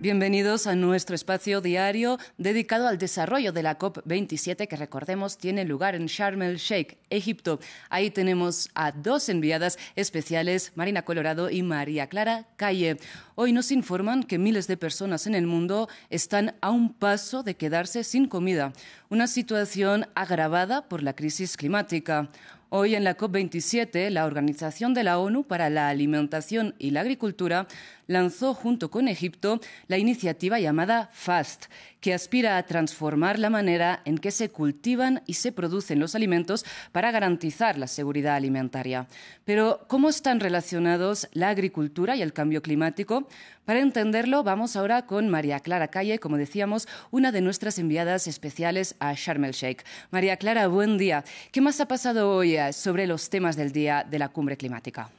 Bienvenidos a nuestro espacio diario dedicado al desarrollo de la COP27 que recordemos tiene lugar en Sharm el Sheikh, Egipto. Ahí tenemos a dos enviadas especiales, Marina Colorado y María Clara Calle. Hoy nos informan que miles de personas en el mundo están a un paso de quedarse sin comida, una situación agravada por la crisis climática. Hoy en la COP27, la Organización de la ONU para la Alimentación y la Agricultura lanzó junto con Egipto la iniciativa llamada FAST, que aspira a transformar la manera en que se cultivan y se producen los alimentos para garantizar la seguridad alimentaria. Pero, ¿cómo están relacionados la agricultura y el cambio climático? Para entenderlo, vamos ahora con María Clara Calle, como decíamos, una de nuestras enviadas especiales a Sharm el Sheikh. María Clara, buen día. ¿Qué más ha pasado hoy eh, sobre los temas del día de la cumbre climática?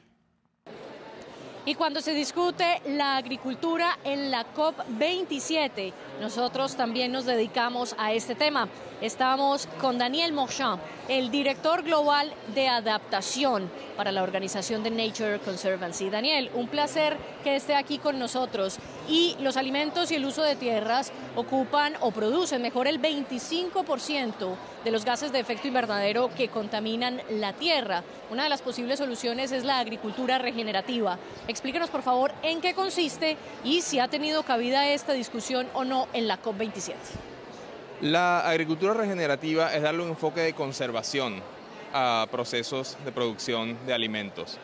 Y cuando se discute la agricultura en la COP27, nosotros también nos dedicamos a este tema. Estamos con Daniel Morchamp, el director global de adaptación para la organización de Nature Conservancy. Daniel, un placer que esté aquí con nosotros. Y los alimentos y el uso de tierras ocupan o producen mejor el 25% de los gases de efecto invernadero que contaminan la tierra. Una de las posibles soluciones es la agricultura regenerativa. Explíquenos, por favor, en qué consiste y si ha tenido cabida esta discusión o no en la COP27. La agricultura regenerativa es darle un enfoque de conservación a procesos de producción de alimentos.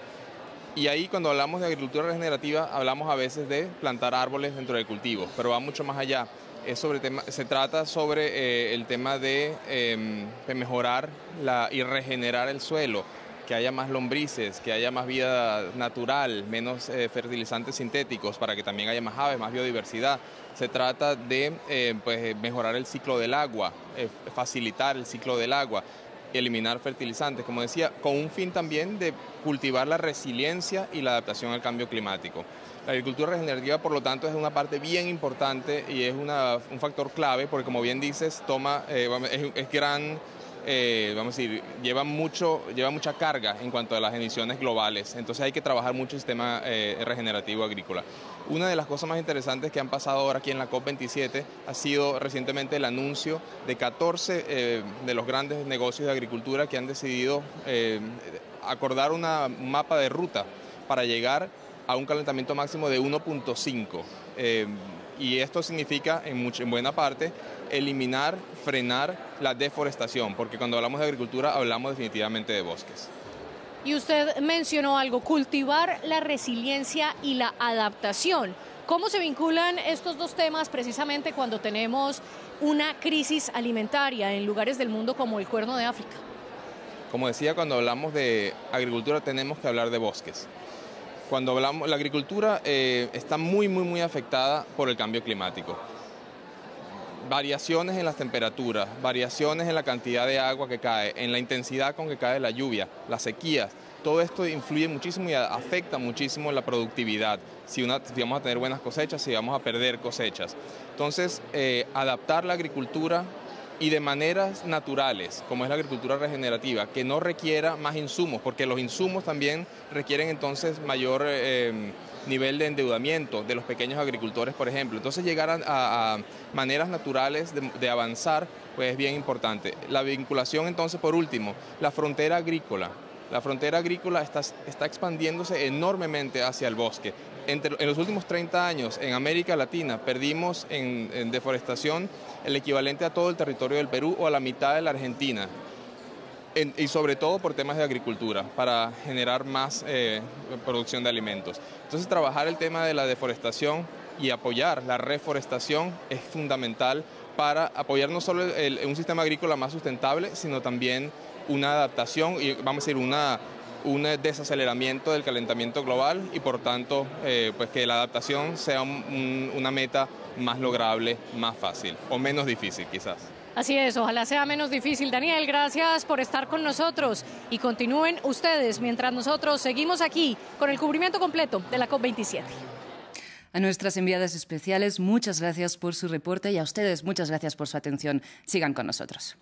Y ahí cuando hablamos de agricultura regenerativa hablamos a veces de plantar árboles dentro del cultivo, pero va mucho más allá. Es sobre se trata sobre eh, el tema de, em, de mejorar la, y regenerar el suelo, que haya más lombrices, que haya más vida natural, menos eh, fertilizantes sintéticos, para que también haya más aves, más biodiversidad. Se trata de eh, pues, mejorar el ciclo del agua, facilitar el ciclo del agua, eliminar fertilizantes, como decía, con un fin también de cultivar la resiliencia y la adaptación al cambio climático. La agricultura regenerativa, por lo tanto, es una parte bien importante y es un factor clave, porque como bien dices, toma, es gran eh, vamos a decir, lleva, mucho, lleva mucha carga en cuanto a las emisiones globales. Entonces hay que trabajar mucho el sistema eh, regenerativo agrícola. Una de las cosas más interesantes que han pasado ahora aquí en la COP27 ha sido recientemente el anuncio de 14 eh, de los grandes negocios de agricultura que han decidido acordar un mapa de ruta para llegar a un calentamiento máximo de 1.5 y esto significa en, en buena parte eliminar, frenar la deforestación, porque cuando hablamos de agricultura hablamos definitivamente de bosques. Y usted mencionó algo, cultivar la resiliencia y la adaptación. ¿Cómo se vinculan estos dos temas precisamente cuando tenemos una crisis alimentaria en lugares del mundo como el Cuerno de África? Como decía, cuando hablamos de agricultura tenemos que hablar de bosques. Cuando hablamos, la agricultura eh, está muy, muy, muy afectada por el cambio climático. Variaciones en las temperaturas, variaciones en la cantidad de agua que cae, en la intensidad con que cae la lluvia, las sequías, todo esto influye muchísimo y afecta muchísimo la productividad, si, vamos a tener buenas cosechas, si vamos a perder cosechas. Entonces, eh, adaptar la agricultura y de maneras naturales, como es la agricultura regenerativa, que no requiera más insumos, porque los insumos también requieren entonces mayor eh, nivel de endeudamiento de los pequeños agricultores, por ejemplo. Entonces llegar a, maneras naturales de, avanzar, pues es bien importante. La vinculación entonces, por último, la frontera agrícola. La frontera agrícola está, está expandiéndose enormemente hacia el bosque en los últimos 30 años en América Latina perdimos en, deforestación el equivalente a todo el territorio del Perú o a la mitad de la Argentina. y sobre todo por temas de agricultura, para generar más eh, producción de alimentos. Entonces trabajar el tema de la deforestación y apoyar la reforestación es fundamental para apoyar no solo un sistema agrícola más sustentable, sino también una adaptación y vamos a decir una un desaceleramiento del calentamiento global y por tanto eh, pues que la adaptación sea una meta más lograble, más fácil o menos difícil quizás. Así es, ojalá sea menos difícil. Daniel, gracias por estar con nosotros y continúen ustedes mientras nosotros seguimos aquí con el cubrimiento completo de la COP27. A nuestras enviadas especiales, muchas gracias por su reporte y a ustedes muchas gracias por su atención. Sigan con nosotros.